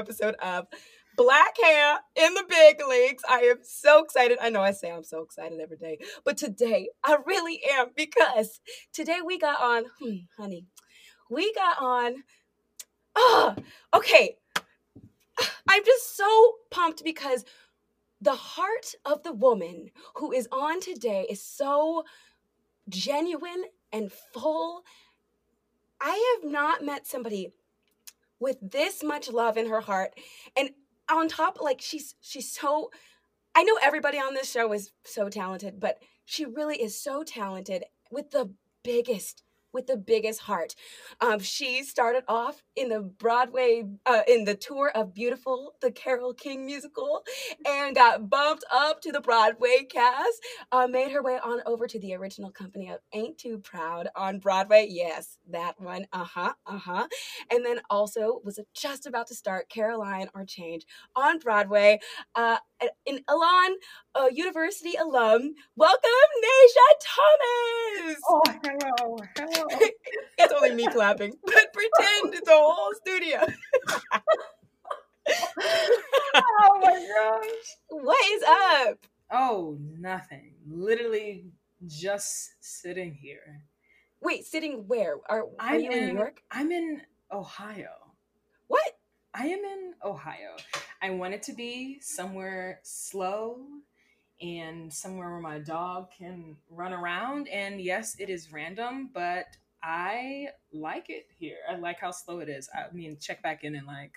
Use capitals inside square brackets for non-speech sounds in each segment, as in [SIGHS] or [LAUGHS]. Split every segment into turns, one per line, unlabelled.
Episode of Black Hair in the Big Leagues. I am so excited. I know I say I'm so excited every day, but today I really am because today we got on, hmm, honey, we got on. Ah, okay. I'm just so pumped because the heart of the woman who is on today is so genuine and full. I have not met somebody with this much love in her heart. And on top, like she's she's so I know everybody on this show is so talented, but she really is so talented with the biggest with the biggest heart. Um, she started off in the Broadway, uh, in the tour of Beautiful, the Carole King musical, and got bumped up to the Broadway cast. Uh, made her way on over to the original company of Ain't Too Proud on Broadway. Yes, that one. Uh huh. Uh huh. And then also was just about to start Caroline or Change on Broadway. Uh, an Elon uh, University alum. Welcome, Nasia Thomas.
Oh, hello, hello. [LAUGHS]
it's only me clapping, but pretend it's a whole studio. [LAUGHS]
oh my gosh.
What is up?
Oh, nothing. Literally just sitting here.
Wait, sitting where? Are, are you in, New York?
I'm in Ohio.
What?
I am in Ohio. I want it to be somewhere slow and somewhere where my dog can run around. And yes, it is random, but I like it here. I like how slow it is. I mean, check back in in like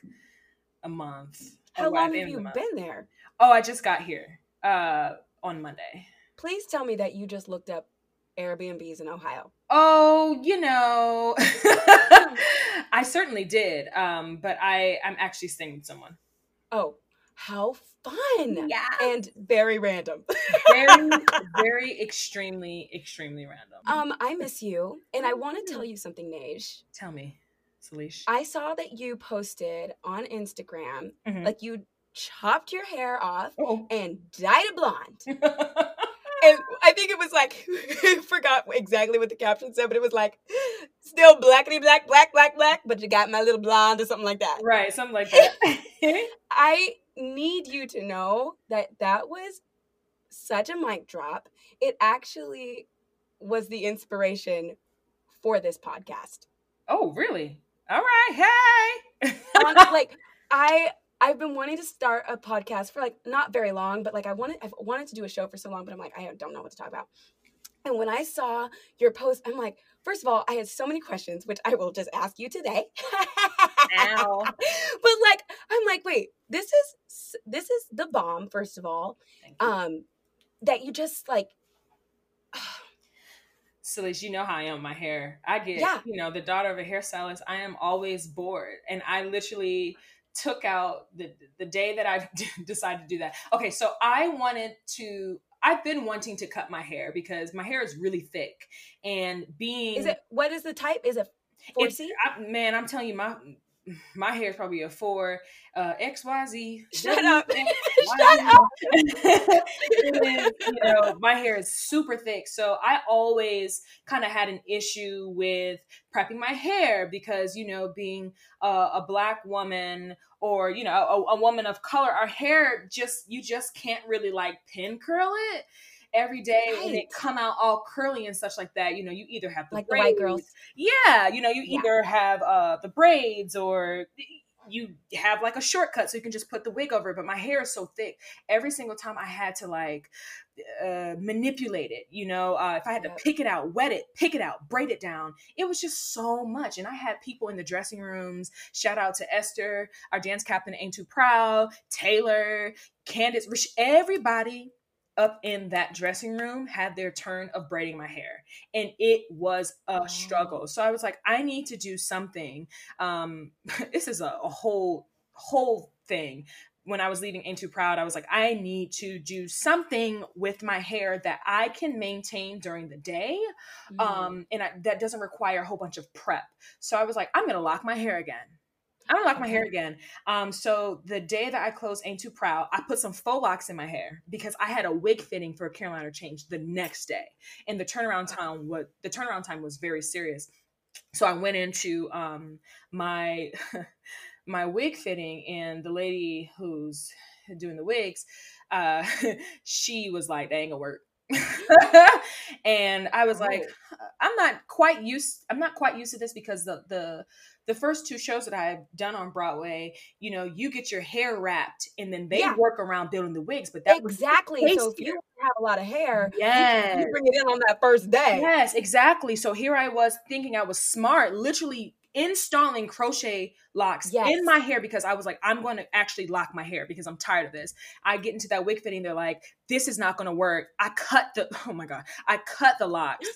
a month.
How
or
long have you been there?
Oh, I just got here uh, on Monday.
Please tell me that you just looked up Airbnbs in Ohio.
Oh, you know, [LAUGHS] I certainly did. Um, but I I'm actually staying with someone.
Oh, how fun!
Yeah.
and very random.
Very, [LAUGHS] very, extremely, extremely random.
um, I miss you, and I want to tell you something, Naj.
Tell me, Salish.
I saw that you posted on Instagram,
Mhm.
like you chopped your hair off
Oh.
and dyed it blonde. [LAUGHS] and I think it was like [LAUGHS] forgot exactly what the caption said, but it was like still blackity black, black, black, black, but you got my little blonde or something like that.
right, something like that.
I need you to know that that was such a mic drop. It actually was the inspiration for this podcast.
oh, really? All right. Hey. [LAUGHS]
On- like I I've been wanting to start a podcast for like not very long, but like I wanted I've wanted to do a show for so long, but I'm like I don't know what to talk about. And when I saw your post, I'm like, first of all, I had so many questions, which I will just ask you today. [LAUGHS]
Ow. [LAUGHS]
But like, I'm like, wait, this is this is the bomb. First of all, um, that you just like, [SIGHS]
Salish, you know how I am my hair. I get,
Yeah.
you know, the daughter of a hairstylist. I am always bored, and I literally took out the the day that I [LAUGHS] decided to do that. Okay, so I wanted to. I've been wanting to cut my hair because my hair is really thick, and being
Is it what is the type? Is it
it's,
4C?
I, man, I'm telling you, my my hair is probably a four. Uh, X Y Z.
Shut up. [LAUGHS] Shut up. [LAUGHS]
and then, you know, my hair is super thick, so I always kind of had an issue with prepping my hair because you know, being a, a black woman or you know, a, a woman of color, our hair just you just can't really like pin curl it every day and
Right.
it come out all curly and such like that. You know, you either have the
like the white girls.
yeah, you know, you
Yeah.
either have uh the braids or you have like a shortcut so you can just put the wig over it. But my hair is so thick. Every single time I had to like uh manipulate it, you know, uh if I had to pick it out, wet it, pick it out, braid it down, it was just so much. And I had people in the dressing rooms. Shout out to Esther, our dance captain, Ain't Too Proud, Taylor, Candace, Rich, everybody up in that dressing room had their turn of braiding my hair and it was a struggle. So i was like i need to do something. Um [LAUGHS] this is a, a whole whole thing. When i was leaving ain't too proud i was like i need to do something with my hair that i can maintain during the day
Mm-hmm.
um and I, that doesn't require a whole bunch of prep. So i was like i'm gonna lock my hair again i'm gonna lock my hair again. Um so the day that i closed ain't too proud i put some faux locks in my hair because i had a wig fitting for a Caroline or Change the next day. And the turnaround time was the turnaround time was very serious. So i went into um my [LAUGHS] my wig fitting and the lady who's doing the wigs uh [LAUGHS] she was like that ain't gonna work. [LAUGHS] And i was like i'm not quite used i'm not quite used to this because the the the first two shows that i've done on broadway you know you get your hair wrapped and then they
Yeah.
work around building the wigs but that was
exactly. So if you have a lot of hair, you-
Yes.
you bring it in on that first day.
Yes, exactly. So here I was thinking I was smart, literally installing crochet locks
Yes.
in my hair because I was like, I'm going to actually lock my hair because I'm tired of this. I get into that wig fitting, they're like, this is not going to work. I cut the, [LAUGHS] oh my God, I cut the locks.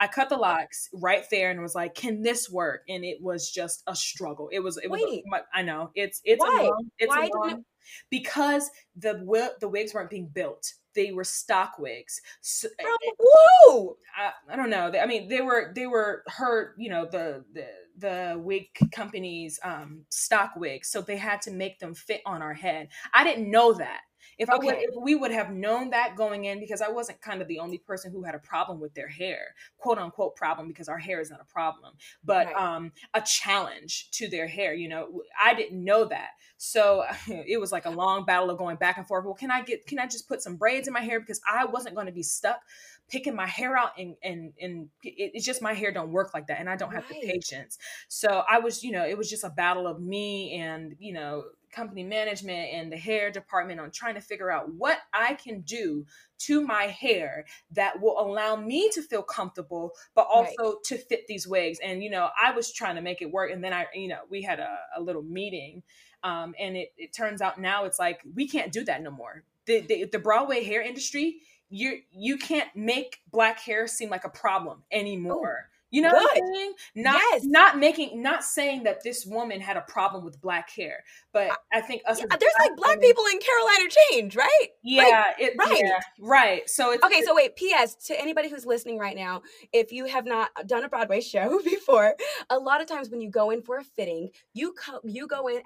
I cut the locks right there and was like, "Can this work?" And it was just a struggle. It was. It was.
Wait.
I know it's. It's
Why?
a long. It's
Why
long,
it-
because the the wigs weren't being built. They were stock wigs. So,
From who?
I, I don't know. I mean, they were they were her, you know, the the the wig company's um stock wigs, so they had to make them fit on our head. I didn't know that. If I would, if we would have known that going in, because I wasn't kind of the only person who had a problem with their hair, quote unquote problem, because our hair is not a problem, but
Right.
um a challenge to their hair. You know, I didn't know that, so [LAUGHS] it was like a long battle of going back and forth. Well, can I get? Can I just put some braids in my hair because I wasn't going to be stuck picking my hair out and and and it, it's just my hair don't work like that and i don't have
Right.
the patience so i was you know it was just a battle of me and you know company management and the hair department on trying to figure out what i can do to my hair that will allow me to feel comfortable but
Right.
also to fit these wigs and you know i was trying to make it work and then i you know we had a, a little meeting um, and it, it turns out now it's like we can't do that no more the, the, the broadway hair industry you you can't make black hair seem like a problem anymore. You know what. I'm saying? Not
Yes.
not making not saying that this woman had a problem with black hair, but I think us
Yeah, there's like black
women-
people in Caroline or Change, right?
Yeah, it,
right.
yeah, right. So it's
Okay, so wait, PS to anybody who's listening right now, if you have not done a Broadway show [LAUGHS] before, a lot of times when you go in for a fitting, you co- you go in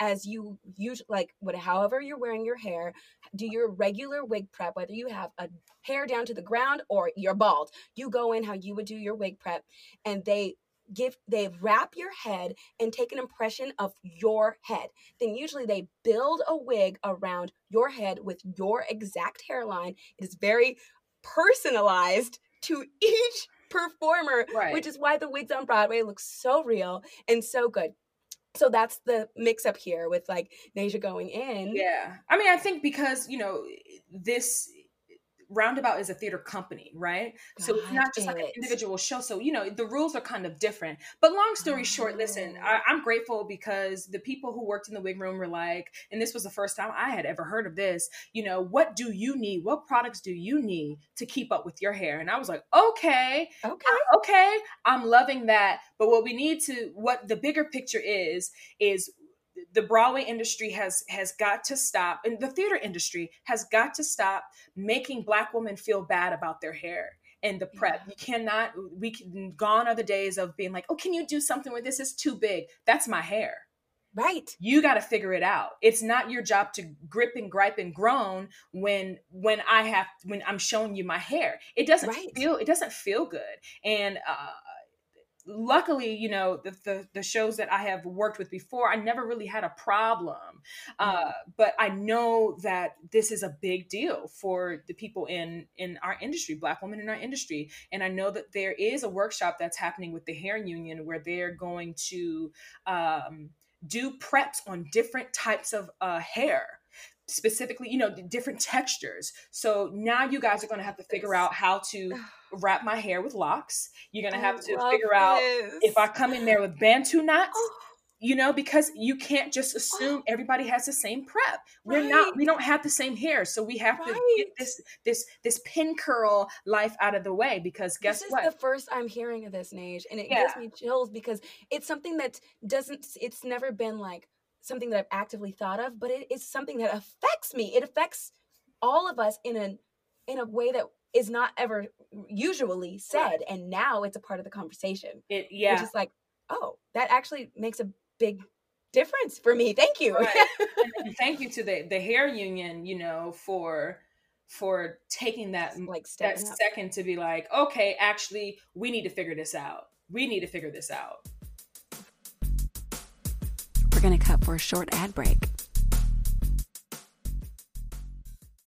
as you use like what however you're wearing your hair, do your regular wig prep whether you have a hair down to the ground or you're bald. You go in how you would do your wig prep and they give they wrap your head and take an impression of your head then usually they build a wig around your head with your exact hairline it is very personalized to each performer
Right.
which is why the wigs on broadway look so real and so good so that's the mix up here with like Nasia going in
Yeah. I mean, I think because, you know, this roundabout is a theater company, right? so it's not just like an individual show. So, you know, the rules are kind of different. But long story short, listen,
Oh.
I, I'm grateful because the people who worked in the wig room were like, and this was the first time I had ever heard of this, you know, what do you need? What products do you need to keep up with your hair? And I was like, okay,
okay
okay, I'm loving that. But what we need to, what the bigger picture is, is the Broadway industry has has got to stop, and the theater industry has got to stop making Black women feel bad about their hair and the prep. You cannot. We can. Gone are the days of being like, oh, can you do something with this? It's too big. That's my hair.
Right.
You got to figure it out. It's not your job to grip and gripe and groan when when I have when I'm showing you my hair. It doesn't
Right.
feel it doesn't feel good. And uh luckily you know the, the the shows that i have worked with before i never really had a problem. Uh but i know that this is a big deal for the people in in our industry black women in our industry. And i know that there is a workshop that's happening with the hair union where they're going to um do preps on different types of uh hair specifically you know different textures. So now you guys are going to have to figure out how to wrap my hair with locks. You're going to have
I
to figure out if i come in there with bantu knots
Oh,
you know because you can't just oh. assume everybody has the same prep. We're not we don't have the same hair so we have to get this this this pin curl life out of the way because guess
this is
what?
the first I'm hearing of this, Naj, and it
Yeah.
gives me chills because it's something that doesn't. It's never been like something that I've actively thought of, but it is something that affects me. It affects all of us in a in a way that is not ever usually said, and now it's a part of the conversation.
it
Which
yeah
is like, oh, that actually makes a big difference for me. Thank you.
Right. [LAUGHS] and thank you to the the hair union you know for for taking that
like
that
up.
second to be like okay actually we need to figure this out we need to figure this out
We're going to cut for a short ad break.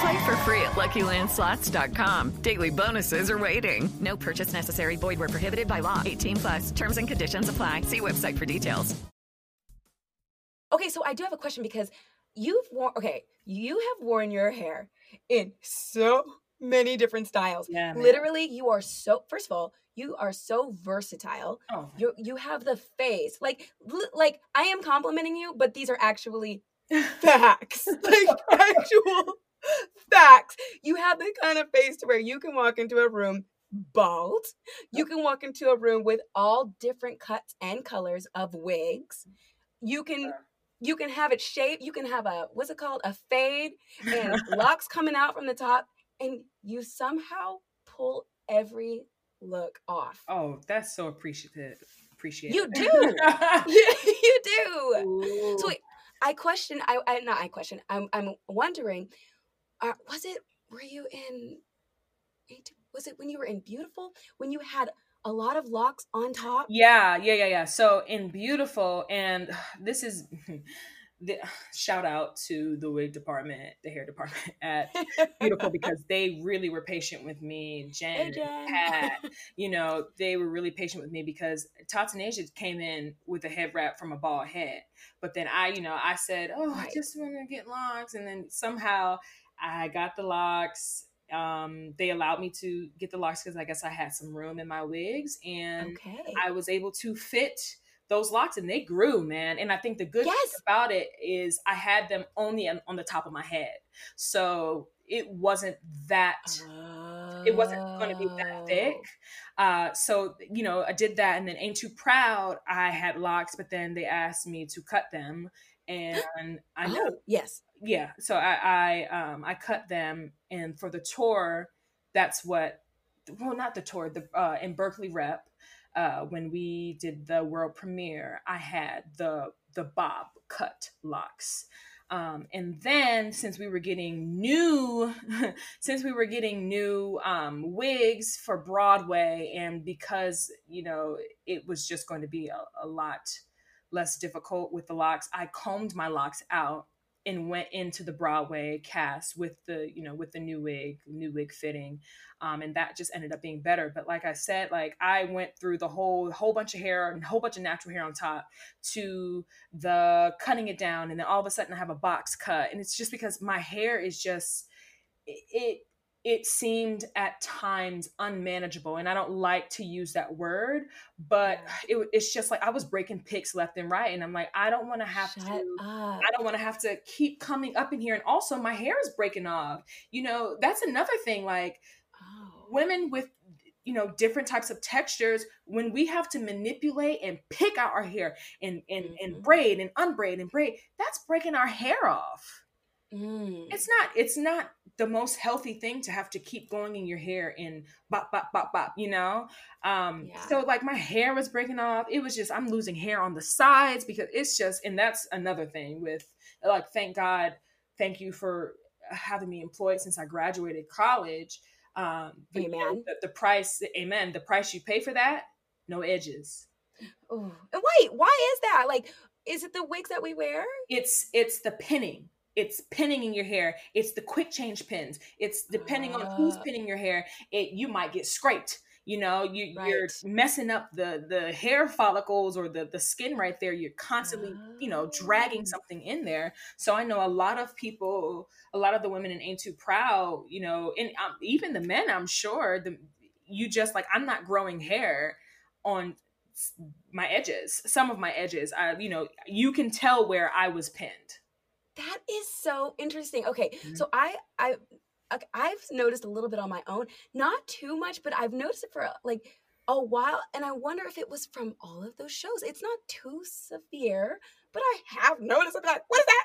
Play for free at LuckyLandSlots.com. Daily bonuses are waiting. No purchase necessary. Void where prohibited by law. 18 plus. Terms and conditions apply. See website for details.
Okay, so I do have a question because you've worn okay, you have worn your hair in so many different styles.
Yeah, man.
Literally, you are so first of all, you are so versatile.
oh
You you have the face. Like like I am complimenting you, but these are actually [LAUGHS] facts. like actual facts. You have the kind of face to where you can walk into a room bald. You can walk into a room with all different cuts and colors of wigs. You can you can have it shaped. You can have a what's it called? A fade and locks coming out from the top and you somehow pull every look off.
oh that's so appreciative appreciative
You do. you, [LAUGHS] [LAUGHS] you do. So wait, I question. I, I not. I question. I'm. I'm wondering. Uh, was it? Were you in? Was it when you were in Beautiful? When you had a lot of locks on top?
Yeah, yeah, yeah, yeah. So in beautiful, and [SIGHS] this is [LAUGHS] the [SIGHS] shout out to the wig department, the hair department [LAUGHS] at beautiful [LAUGHS] because they really were patient with me. Jen,
Hey, Jen.
Pat, you know, they were really patient with me because Tatanasia came in with a head wrap from a bald head, but then I, you know, I said, oh, I just want to get locks, and then somehow I got the locks. Um, they allowed me to get the locks because I guess I had some room in my wigs, and
Okay.
I was able to fit those locks and they grew, man. And I think the good thing about it is I had them only on, on the top of my head. So it wasn't that it wasn't going to be that thick.
Oh.
Uh, so you know, I did that, and then ain't too proud. I had locks, but then they asked me to cut them, and I know,
Oh, yes.
Yeah. So I, I, um, I cut them, and for the tour, that's what. Well, not the tour. The uh, in Berkeley rep, uh, when we did the world premiere, I had the the bob cut locks. Um, and then since we were getting new, [LAUGHS] since we were getting new um, wigs for Broadway, and because you know it was just going to be a, a lot less difficult with the locks, I combed my locks out and went into the Broadway cast with the you know with the new wig, new wig fitting, um, and that just ended up being better. But like I said, like I went through the whole whole bunch of hair and whole bunch of natural hair on top to the cutting it down, and then all of a sudden I have a box cut, and it's just because my hair is just it it seemed at times unmanageable and i don't like to use that word but it, it's just like i was breaking picks left and right and i'm like i don't want to have
Shut
to
up.
i don't want to have to keep coming up in here and also my hair is breaking off. You know that's another thing like oh. women with you know different types of textures when we have to manipulate and pick out our hair and and, and mm-hmm. braid and unbraid and braid that's breaking our hair off
Mm.
it's not it's not the most healthy thing to have to keep going in your hair and bop bop bop bop you know um so like my hair was breaking off it was just i'm losing hair on the sides because it's just and that's another thing with like thank god thank you for having me employed since i graduated college um but,
Amen.
the, the price amen the price you pay for that no edges.
And wait, why is that? Like, is it the wigs that we wear?
it's it's the pinning it's pinning in your hair it's the quick change pins it's depending on who's
Ah.
pinning your hair it you might get scraped you know you, you're messing up the the hair follicles or the the skin right there you're constantly you know
Ah.
dragging something in there so i know a lot of people a lot of the women in ain't too proud you know and um, even the men i'm sure the you just like i'm not growing hair on my edges some of my edges i you know you can tell where i was pinned
That is so interesting. Okay,
Mm-hmm.
so I I I've noticed a little bit on my own, not too much, but I've noticed it for like a while, and I wonder if it was from all of those shows. It's not too severe, but I have noticed. I'm like, what is that?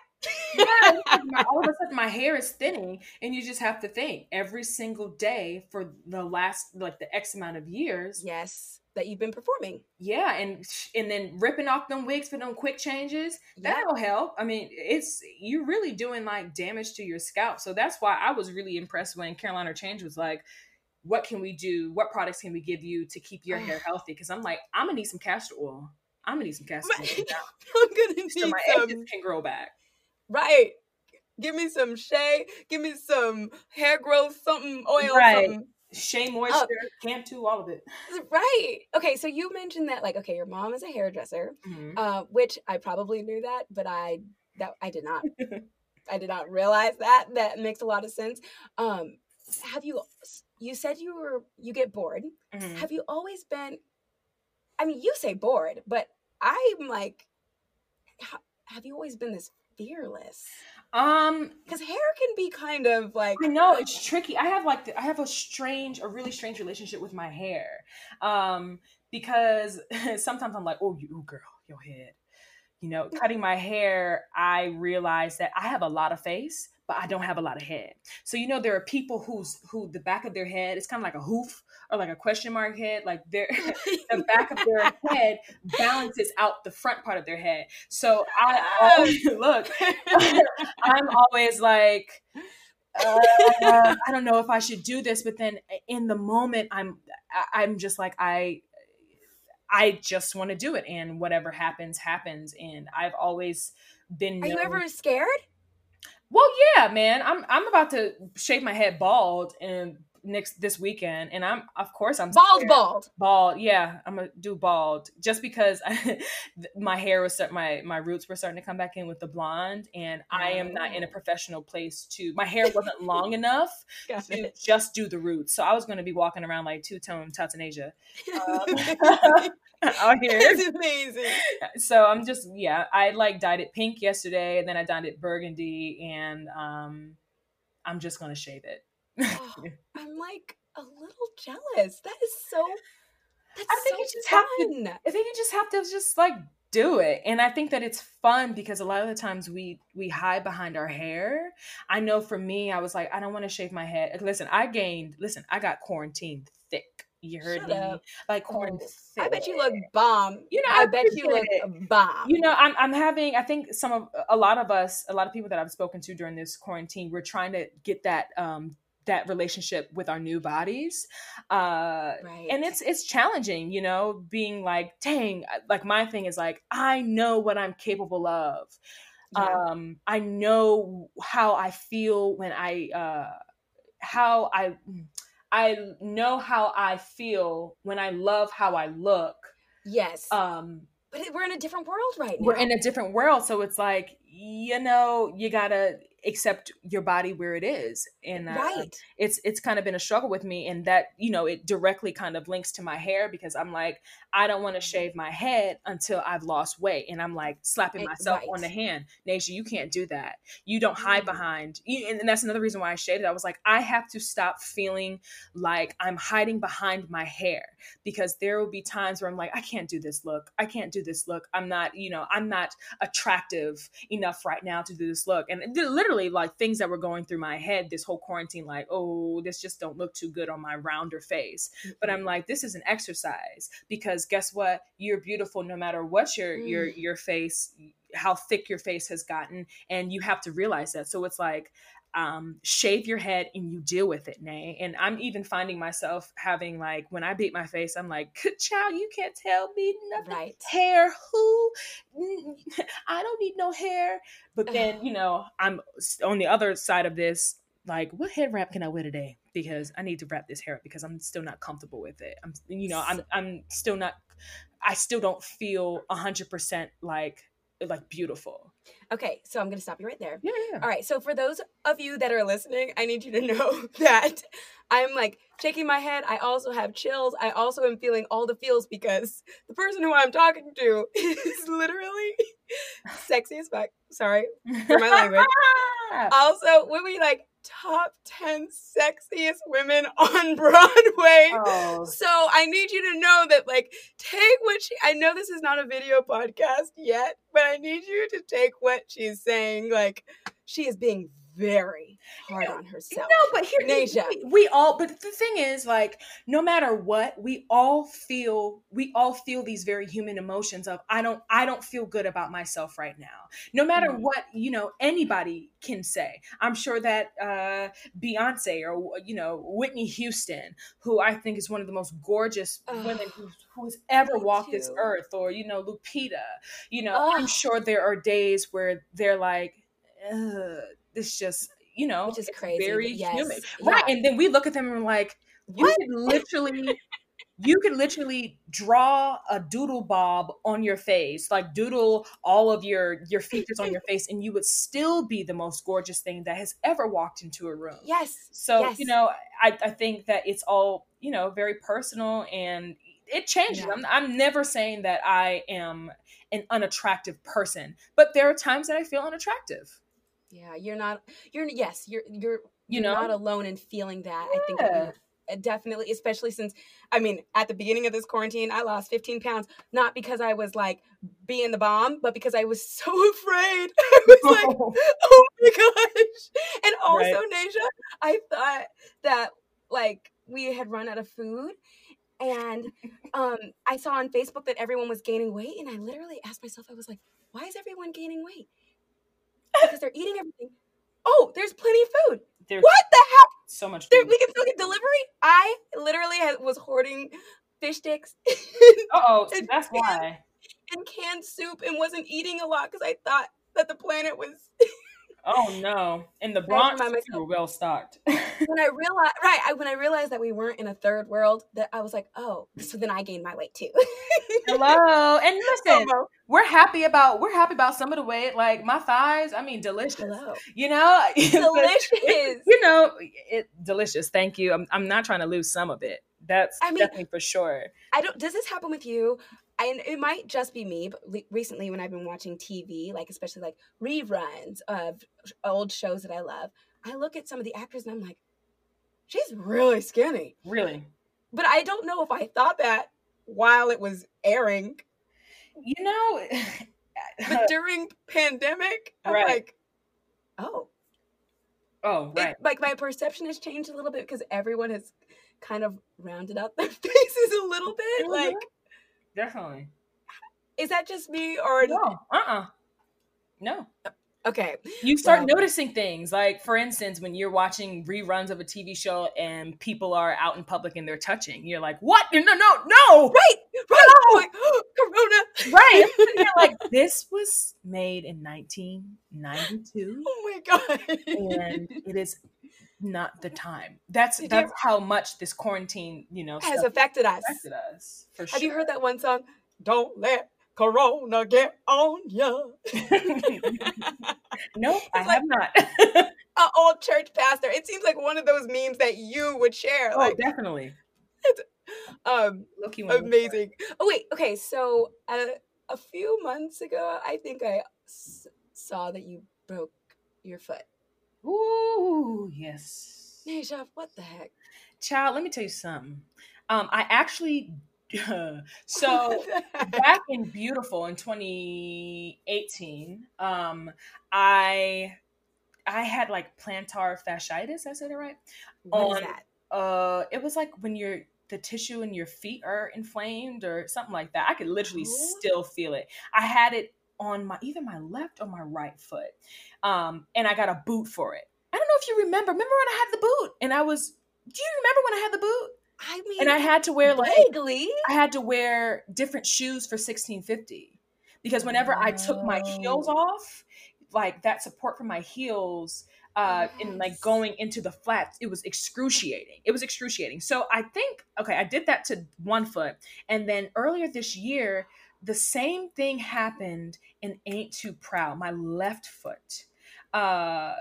yeah, it's like my- all of a sudden [LAUGHS] my hair is thinning, and you just have to think every single day for the last like the X amount of years.
Yes, that you've been performing.
Yeah, and and then ripping off them wigs for them quick changes. That'll help. I mean, it's you're really doing like damage to your scalp. So that's why I was really impressed when Caroline or Change was like, "What can we do? What products can we give you to keep your hair [SIGHS] healthy?" Because I'm like, I'm gonna need some castor oil. I'm gonna need some [LAUGHS] castor oil
I'm gonna [LAUGHS]
so
need
my
some.
edges can grow back.
Right. Give me some shea. Give me some hair growth, something oil,
Right.
something.
Shea moisture, Cantu, all of it.
Right. Okay. So you mentioned that, like, okay, your mom is a hairdresser,
Mhm.
uh, which I probably knew that, but I that I did not. [LAUGHS] I did not realize that. That makes a lot of sense. Um, have you? You said you were you get bored.
Mhm.
Have you always been? I mean, you say bored, but I'm like, ha- have you always been this fearless?
Um,
because hair can be kind of like
I know it's tricky. I have like the, I have a strange, a really strange relationship with my hair, um, because [LAUGHS] sometimes I'm like, oh, you girl, your head. You know, cutting my hair, I realize that I have a lot of face, but I don't have a lot of head. So you know, there are people who's who the back of their head is kind of like a hoof or like a question mark head, like their [LAUGHS] [LAUGHS] the back of their head balances out the front part of their head. So I always [LAUGHS] look, I'm always like, uh, I don't know if I should do this, but then in the moment, I'm I- I'm just like I I just want to do it, and whatever happens, happens. And I've always been.
Are you ever scared?
Well, yeah, man. I'm I'm about to shave my head bald and next this weekend, and I'm of course I'm
Bald,
scared.
bald.
bald. Yeah, I'm gonna do bald just because [LAUGHS] my hair was start my my roots were starting to come back in with the blonde, and I am not in a professional place to. My hair wasn't [LAUGHS] long enough to
it.
just do the roots, so I was gonna be walking around like two tone tots [LAUGHS] in Asia. Um, out here.
It's amazing.
So I'm just yeah, I like dyed it pink yesterday, and then I dyed it burgundy, and um, I'm just gonna shave it.
Oh, [LAUGHS] I'm like a little jealous. That is so. That's
I think
so
you just have to. I think you just have to just like do it, and I think that it's fun because a lot of the times we we hide behind our hair. I know for me, I was like, I don't want to shave my head. Listen, I gained. Listen, I got quarantined thick. You heard
Shut
me.
up.
Like corn.
Oh, I bet you look bomb.
You know,
I,
I
bet you look
it.
bomb.
You know, I'm I'm having. I think some of a lot of us, a lot of people that I've spoken to during this quarantine, we're trying to get that um that relationship with our new bodies uh
Right.
and it's it's challenging you know being like dang like my thing is like i know what i'm capable of
Yeah.
um i know how i feel when i uh how i i know how i feel when i love how i look
yes.
um
but we're in a different world right now.
we're in a different world so it's like you know you gotta accept your body where it is and uh,
Right.
it's it's kind of been a struggle with me and that you know it directly kind of links to my hair because i'm like i don't want to shave my head until i've lost weight and i'm like slapping
Eh,
myself
right.
on the hand. Nasia, you can't do that. You don't hide
Mm.
behind you, and, and that's another reason why i shaved it i was like i have to stop feeling like i'm hiding behind my hair because there will be times where i'm like i can't do this look. I can't do this look. I'm not you know i'm not attractive enough right now to do this look. And it- literally like things that were going through my head this whole quarantine like oh this just don't look too good on my rounder face. But i'm like this is an exercise. Because guess what? You're beautiful no matter what your your
Mm.
your face how thick your face has gotten and you have to realize that. So it's like um, shave your head and you deal with it, Nay. And I'm even finding myself having like when I beat my face, I'm like, child, you can't tell me nothing.
Right.
Hair, who? [LAUGHS] I don't need no hair. But then, you know, I'm on the other side of this, like, what head wrap can I wear today? Because I need to wrap this hair up because I'm still not comfortable with it. I'm, you know, I'm, I'm still not, I still don't feel a hundred percent like, like beautiful.
Okay, so I'm to stop you right there.
Yeah, yeah.
All right, so for those of you that are listening, I need you to [LAUGHS] know that I'm like shaking my head. I also have chills. I also am feeling all the feels because the person who I'm talking to is [LAUGHS] literally sexy as fuck. Sorry for my language. [LAUGHS] also, when we like top 10 sexiest women [LAUGHS] on Broadway.
Oh.
So I need you to know that, like, take what she, I know this is not a video podcast yet, but I need you to take what she's saying. Like, she is being very hard on herself.
No, but here,
Nasia.
we, we all. But the thing is, like, no matter what, we all feel. We all feel these very human emotions of I don't. I don't feel good about myself right now. No matter
Mm.
what, you know, anybody can say. I'm sure that uh, Beyonce or you know Whitney Houston, who I think is one of the most gorgeous women who, who has ever walked this earth, or you know Lupita. You know, I'm sure there are days where they're like. Ugh, this just you know
Which is crazy,
very
yes,
human right and then we look at them and we're like you could literally you could literally draw a doodle bob on your face like doodle all of your your features on your [LAUGHS] face and you would still be the most gorgeous thing that has ever walked into a room
Yes.
so
yes.
you know I, I think that it's all you know very personal and it changes
Yeah.
I'm, I'm never saying that i am an unattractive person but there are times that i feel unattractive
Yeah, you're not. You're yes. You're you're
You
you're
know?
not alone in feeling that. I think that
Yeah.
you're- uh, definitely, especially since I mean, at the beginning of this quarantine, I lost 15 pounds not because I was like being the bomb, but because I was [LAUGHS] so afraid. [LAUGHS] I was like, [LAUGHS] oh my gosh. And also,
Right.
Nasia, I thought that like we had run out of food. And um, I saw on Facebook that everyone was gaining weight, and I literally asked myself, I was like, why is everyone gaining weight? Because they're eating everything. Oh, there's plenty of food.
There's
what the heck?
so much
There, we can still get delivery. I literally had, was hoarding fish sticks [LAUGHS]
oh
and
that's why
and canned soup and wasn't eating a lot because I thought that the planet was. [LAUGHS]
oh no in the [LAUGHS] bronx we were well stocked [LAUGHS]
when I realized, right, I, when I realized that we weren't in a third world, that I was like, oh, so then I gained my weight too.
hello and [LAUGHS] listen
FOMO.
we're happy about we're happy about some of the weight like my thighs i mean delicious
Hello.
you know
Delicious.
you know it delicious thank you i'm, I'm not trying to lose some of it that's
I mean-
definitely for sure
I don't. Does this happen with you? And it might just be me, but le- recently when I've been watching TV, like especially like reruns of old shows that I love, I look at some of the actors and I'm like, she's really skinny.
really
But I don't know if I thought that while it was airing.
you know [SIGHS]
But during pandemic, I'm
Right.
like, oh,
oh
It-
right
like my perception has changed a little bit because everyone has kind of rounded out their [LAUGHS] faces a little bit.
Mhm.
Like,
Definitely.
is that just me or
No. Uh uh No.
Okay.
You start
Well-
noticing things. Like, for instance, when you're watching reruns of a TV show and people are out in public and they're touching, you're like, what? No, no, no, no.
Right, right. I'm like, Corona.
Right. [LAUGHS] Sitting like, this was made in 1992
Oh my god.
and it is not the time. That's
Did
that's
ever-
how much this quarantine, you know,
Has affected us.
affected us. For
Have you heard that one song? Don't let Corona get on ya. [LAUGHS]
no, I have not. [LAUGHS]
An old church pastor. It seems like one of those memes that you would share.
oh,
Like,
definitely.
um, amazing. Oh wait, okay. So uh, a few months ago, I think I s- saw that you broke your foot.
Ooh, yes.
Nisha, what the heck?
Child, let me tell you something. Um, I actually [LAUGHS] so back in beautiful in 2018, um, I I had like plantar fasciitis. I said it right.
What is that?
Uh, it was like when your the tissue in your feet are inflamed or something like that. I could literally
Oh.
still feel it. I had it on my either my left or my right foot, um, and I got a boot for it. I don't know if you remember. Remember when I had the boot and I was. Do you remember when I had the boot?
I mean,
and I had to wear like
vaguely.
I had to wear different shoes for 1650 because whenever I took my heels off, like that support from my heels uh and like going into the flats, it was excruciating. It was excruciating. So I think okay, I did that to one foot and then earlier this year the same thing happened in Ain't Too Proud, my left foot. Uh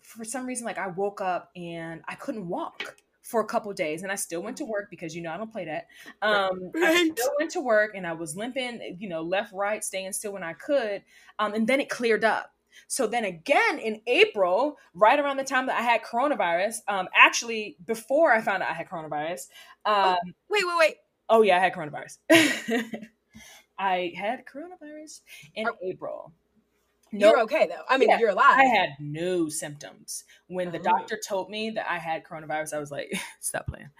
for some reason like I woke up and I couldn't walk for a couple days and I still went to work because you know I don't play that. Um I still went to work and I was limping, you know, left, right, staying still when I could. Um, and then it cleared up. So then again in April, right around the time that I had coronavirus, um, actually before I found out I had coronavirus, um,
Wait, wait, wait.
oh yeah, I had coronavirus. [LAUGHS] I had coronavirus in April.
You're okay though. I mean,
Yeah,
you're alive.
I had no symptoms. When the
Oh.
doctor told me that I had coronavirus, I was like, [LAUGHS] stop playing.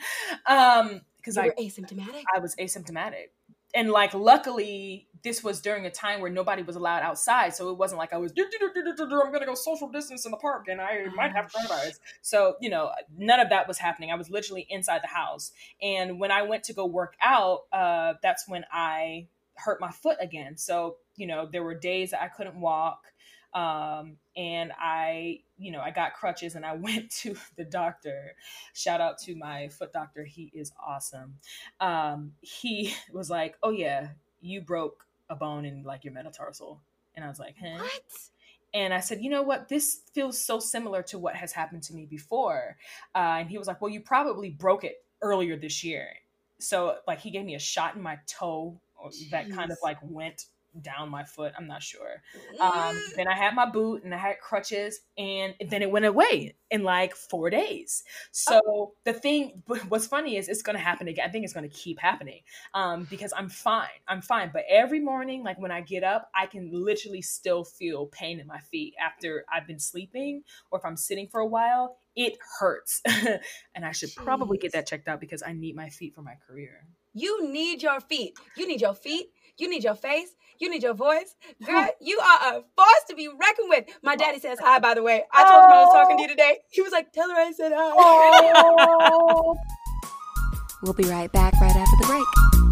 Um, because I
were asymptomatic.
I was asymptomatic. And like luckily this was during a time where nobody was allowed outside. So it wasn't like I was "Do, do, do, do, do, do, I'm gonna go social distance in the park and I might have coronavirus. So, you know, none of that was happening. I was literally inside the house. And when I went to go work out, uh, that's when I hurt my foot again. So, you know, there were days that I couldn't walk. Um, and I, you know, I got crutches and I [LAUGHS] went to the doctor. Shout out to my foot doctor. He is awesome. Um, he [LAUGHS] was like, Oh yeah, you broke a bone in like your metatarsal. And I was like, huh?
What?
And I said, you know what? This feels so similar to what has happened to me before. Uh, and he was like, well, you probably broke it earlier this year. So, like, he gave me a shot in my toe or that kind of like went down my foot. I'm not sure. Um, then I had my boot and I had crutches, and then it went away in like four days. So the thing, [LAUGHS] what's funny is it's going to happen again. I think it's going to keep happening um, because I'm fine. I'm fine. But every morning, like when I get up, I can literally still feel pain in my feet after I've been sleeping or if I'm sitting for a while. It hurts, [LAUGHS] and I should probably get that checked out because I need my feet for my career.
You need your feet. You need your feet. You need your face. You need your voice. [LAUGHS] Girl, you are a force to be reckoned with. My daddy says hi, by the way. I told him I was talking to you today. He was like, tell her I said hi. [LAUGHS]
We'll be right back right after the break.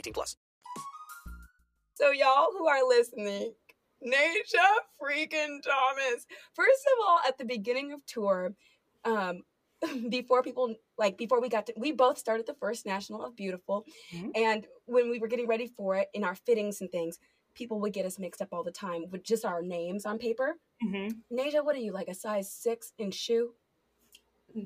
18 plus.
So, y'all who are listening, Nasia freaking Thomas. First of all, at the beginning of tour, um, [LAUGHS] before people like before we got to we both started the first national of beautiful and when we were getting ready for it in our fittings and things people would get us mixed up all the time with just our names on paper
Mm-hmm.
nasia what are you like a size six in shoe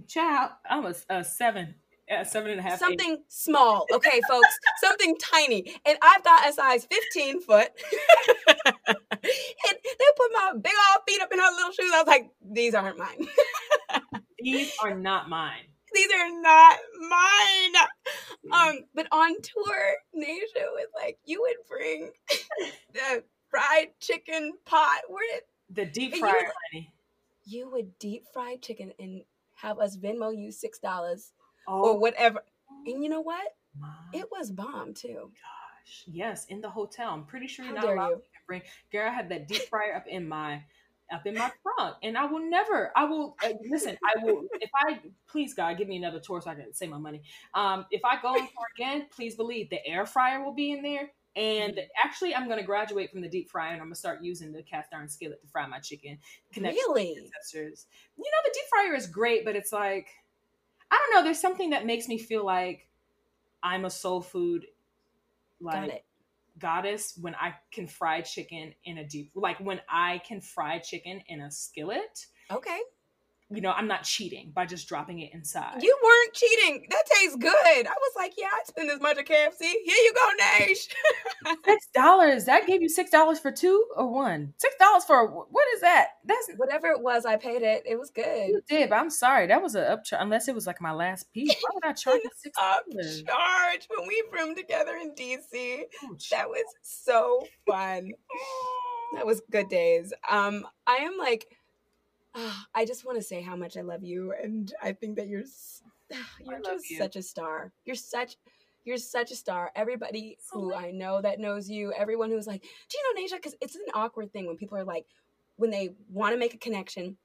Child, I'm a, a seven, a seven and a half. eight.
Something small, okay, folks. [LAUGHS] Something tiny. And I've got a size 15 foot. [LAUGHS] and they put my big old feet up in her little shoes. I was like, these aren't mine. [LAUGHS]
These are not mine.
these are not mine. Um, but on tour, Nasia was like, you would bring the fried chicken pot. Where did
The deep
And you
honey.
you would deep fry chicken and have us Venmo you six dollars
Oh,
or whatever. And you know what? It was bomb too.
Gosh, yes, in the hotel. I'm pretty sure you're
How
not allowed
you.
to bring. Girl, I had that deep fryer up in my up in my [LAUGHS] trunk, and I will never. I will uh, listen. I will if I please God give me another tour so I can save my money. Um, if I go tour [LAUGHS] again, please believe the air fryer will be in there. And
Mm-hmm.
actually, I'm going to graduate from the deep fryer, and I'm going to start using the cast iron skillet to fry my chicken. Connect to my
Really?
You know, the deep fryer is great, but it's like I don't know. There's something that makes me feel like I'm a soul food like goddess when I can fry chicken in a deep like when I can fry chicken in a skillet.
Okay.
You know, I'm not cheating by just dropping it inside.
You weren't cheating. That tastes good. I was like, yeah, I'd spend as much at KFC. Here you go, Naj. [LAUGHS]
Six dollars. That gave you six dollars for two or one? Six dollars for what is that? That's
Whatever it was, I paid it. It was good.
you did, but I'm sorry. That was a upcharge. Unless it was like my last piece. Why would I [LAUGHS] charge you six dollars?
Upcharge when we roomed together in DC. That was so fun. That was good days. Um, I am like, [SIGHS] I just want to say how much I love you, and I think that you're [SIGHS] you're just
you.
such a star. You're such you're such a star. Everybody who I know that knows you, everyone who's like, do you know Nasia? Because it's an awkward thing when people are like, when they want to make a connection.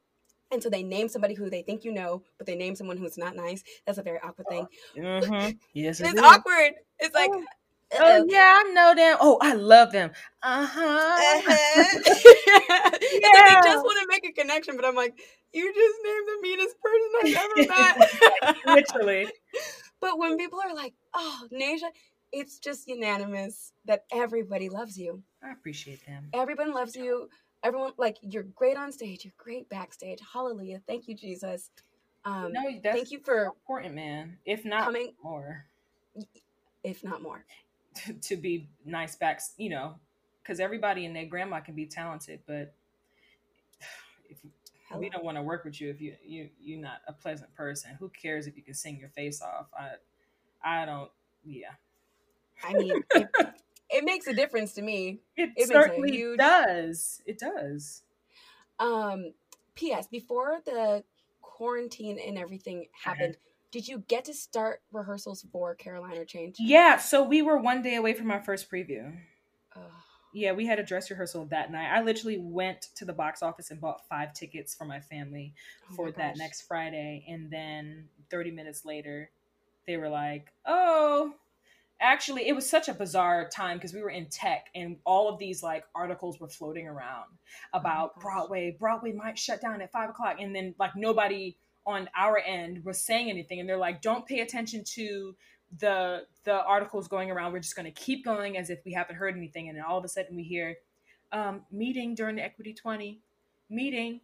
And so they name somebody who they think you know, but they name someone who's not nice. That's a very awkward thing.
Mhm. Yes,
It's
is.
awkward. It's like,
Oh yeah, I know them. Oh, I love them. Uh-huh.
Uh-huh. [LAUGHS] It's like
Yeah.
they just want to make a connection, but I'm like, you just named the meanest person I've ever met. [LAUGHS]
Literally.
But when people are like, oh, Nasia, it's just unanimous that everybody loves you.
I appreciate them.
Everyone loves you. Everyone, like, you're great on stage. You're great backstage. Hallelujah. Thank you, Jesus. Um,
No,
thank you for
important, man. If not
coming,
more,
if not more. [LAUGHS]
to be nice backs, you know, because everybody and their grandma can be talented, but [SIGHS] if we don't want to work with you if you you you're not a pleasant person, who cares if you can sing your face off? I I don't. Yeah,
I mean, [LAUGHS] it, it makes a difference to me.
it,
a
certainly
huge
does. It does.
Um, P.S. Before the quarantine and everything happened, did you get to start rehearsals for Caroline or Change?
Yeah, so we were one day away from our first preview.
Ugh.
Yeah, we had a dress rehearsal that night. I literally went to the box office and bought five tickets for my family
Oh
for
my
that next Friday. And then 30 minutes later, they were like, oh, actually, it was such a bizarre time because we were in tech and all of these like articles were floating around oh about
gosh.
Broadway. Broadway might shut down at five o'clock. And then like nobody on our end was saying anything. And they're like, don't pay attention to the the articles going around. We're just going to keep going as if we haven't heard anything. And then all of a sudden we hear um, meeting during the Equity 20 meeting.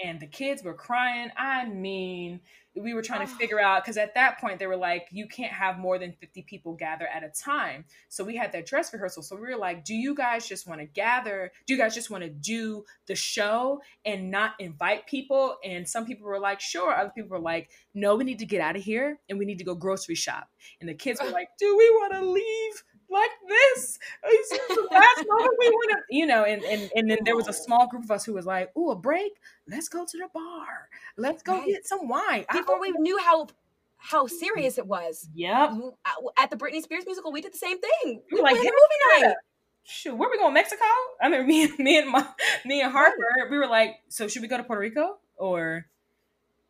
And the kids were crying. I mean, we were trying to figure out because at that point they were like, you can't have more than 50 people gather at a time. So we had that dress rehearsal. So we were like, do you guys just want to gather? Do you guys just want to do the show and not invite people? And some people were like, sure. Other people were like, no, we need to get out of here and we need to go grocery shop. And the kids were like, do we want to leave? Like this, This is the last moment we want to, you know, and, and and then there was a small group of us who was like, "Oh, a break? Let's go to the bar. Let's go
Right.
get some wine."
Before we knew how how mm. serious it was.
Yep.
You- mm, uh, At the Britney Spears musical, we did the same thing.
We
We
were like,
planned
"Hit
movie night.
Shoot, where we going? Mexico? I mean, [LAUGHS] me, me and my, me and Harper, we were like, so should we go to Puerto Rico or,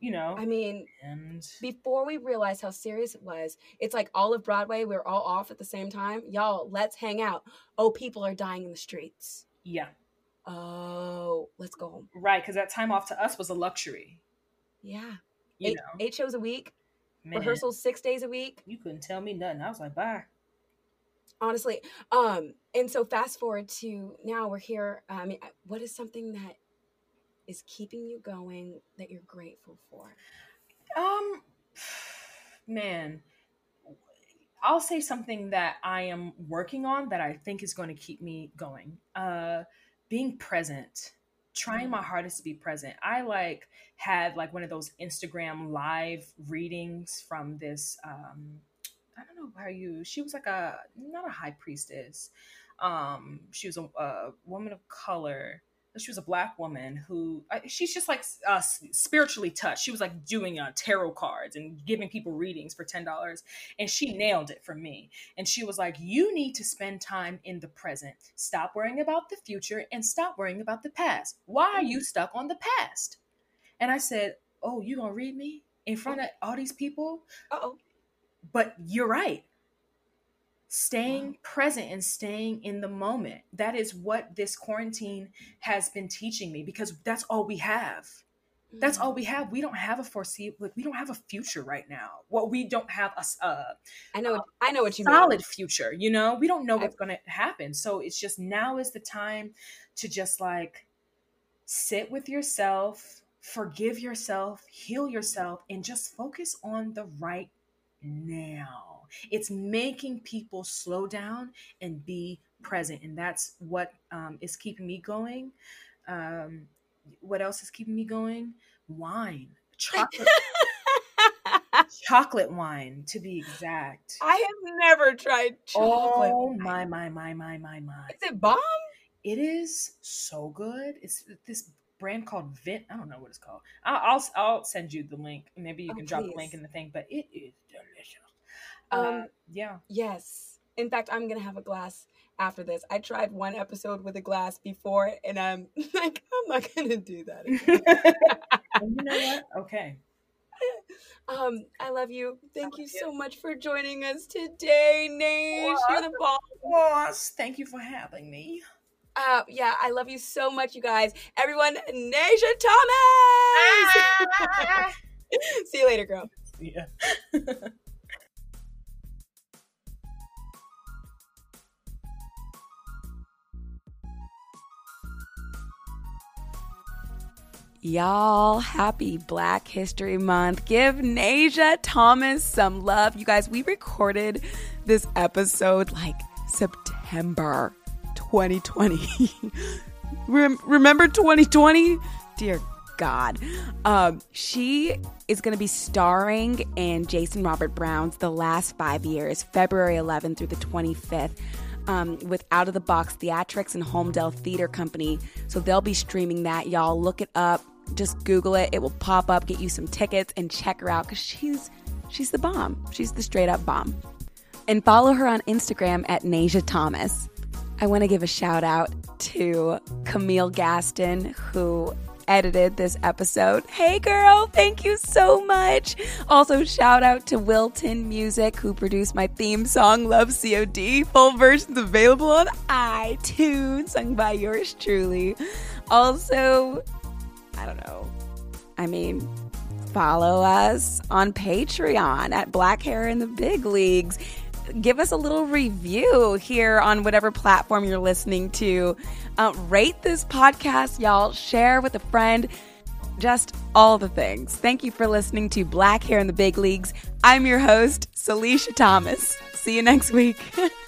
you know?
I mean,
and
before we realized how serious it was, it's like all of Broadway, we are all off at the same time. Y'all, let's hang out. Oh, people are dying in the streets.
yeah,
Oh, let's go home.
right, because that time off to us was a luxury.
Yeah.
You
eight,
know,
eight shows a week,
Man,
rehearsals six days a week.
You couldn't tell me nothing. I was like, bye.
honestly um and so fast forward to now we're here i mean what is something that is keeping you going that you're grateful for
Um, man, I'll say something that I am working on that I think is going to keep me going. Uh, being present, trying my hardest to be present. I like had like one of those Instagram live readings from this. Um, I don't know how you. She was like a not a high priestess. Um, she was a, a woman of color she was a black woman who she's just like uh, spiritually touched. She was like doing uh, tarot cards and giving people readings for ten dollars, and she nailed it for me. And she was like, "You need to spend time in the present. Stop worrying about the future and stop worrying about the past. Why are you stuck on the past?" And I said, "Oh, you gonna read me in front of all these people?"
oh.
But you're right staying present and staying in the moment. That is what this quarantine has been teaching me because that's all we have. That's all we
Mm-hmm.
have. We don't have a foreseeable. Like, we don't have a future right now. Well, we don't have a. a
I know. I know what you mean.
solid future. You know, we don't know what's going to happen. So it's just now is the time to just like sit with yourself, forgive yourself, heal yourself, and just focus on the right now. It's making people slow down and be present. And that's what um, is keeping me going. Um, what else is keeping me going? Wine, chocolate. [LAUGHS] chocolate wine to be exact.
I have never tried chocolate.
Oh my my my my my my.
Is it bomb?
It is so good. It's this brand called Vit. I don't know what it's called. I'll I'll, I'll send you the link. Maybe you
Oh,
can drop the link in the thing. But it is delicious.
Um,
uh, yeah.
Yes. In fact, I'm gonna have a glass after this. I tried one episode with a glass before, and I'm [LAUGHS] like, I'm not gonna do that. [LAUGHS] Again.
You know what? Okay. [LAUGHS]
um, I love you. Thank you so much for joining us today, Nate. You're the boss.
Boss, thank you for having me.
Uh, yeah, I love you so much, you guys. Everyone, Nasia Thomas. See you later, girl.
Yeah.
Y'all, happy Black History Month. Give Nasia Thomas some love. You guys, we recorded this episode like September 2020. [LAUGHS] Rem- Remember 2020? Dear God. Um, she is going to be starring in Jason Robert Brown's The Last Five Years, February 11th through the 25th um, with Out of the Box Theatrics and Homedale Theater Company. So they'll be streaming that. Y'all look it up. Just Google it. It will pop up. Get you some tickets and check her out because she's she's the bomb. She's the straight up bomb. And follow her on Instagram at Nasia Thomas. I want to give a shout out to Camille Gaston who edited this episode. Hey girl, thank you so much. Also, shout out to Wilton Music who produced my theme song Love COD. Full versions available on iTunes, sung by yours truly. Also, I don't know. I mean, follow us on Patreon at Black Hair in the Big Leagues. Give us a little review here on whatever platform you're listening to. Uh, rate this podcast, y'all. Share with a friend. Just all the things. Thank you for listening to Black Hair in the Big Leagues. I'm your host, Salisha Thomas. See you next week. [LAUGHS]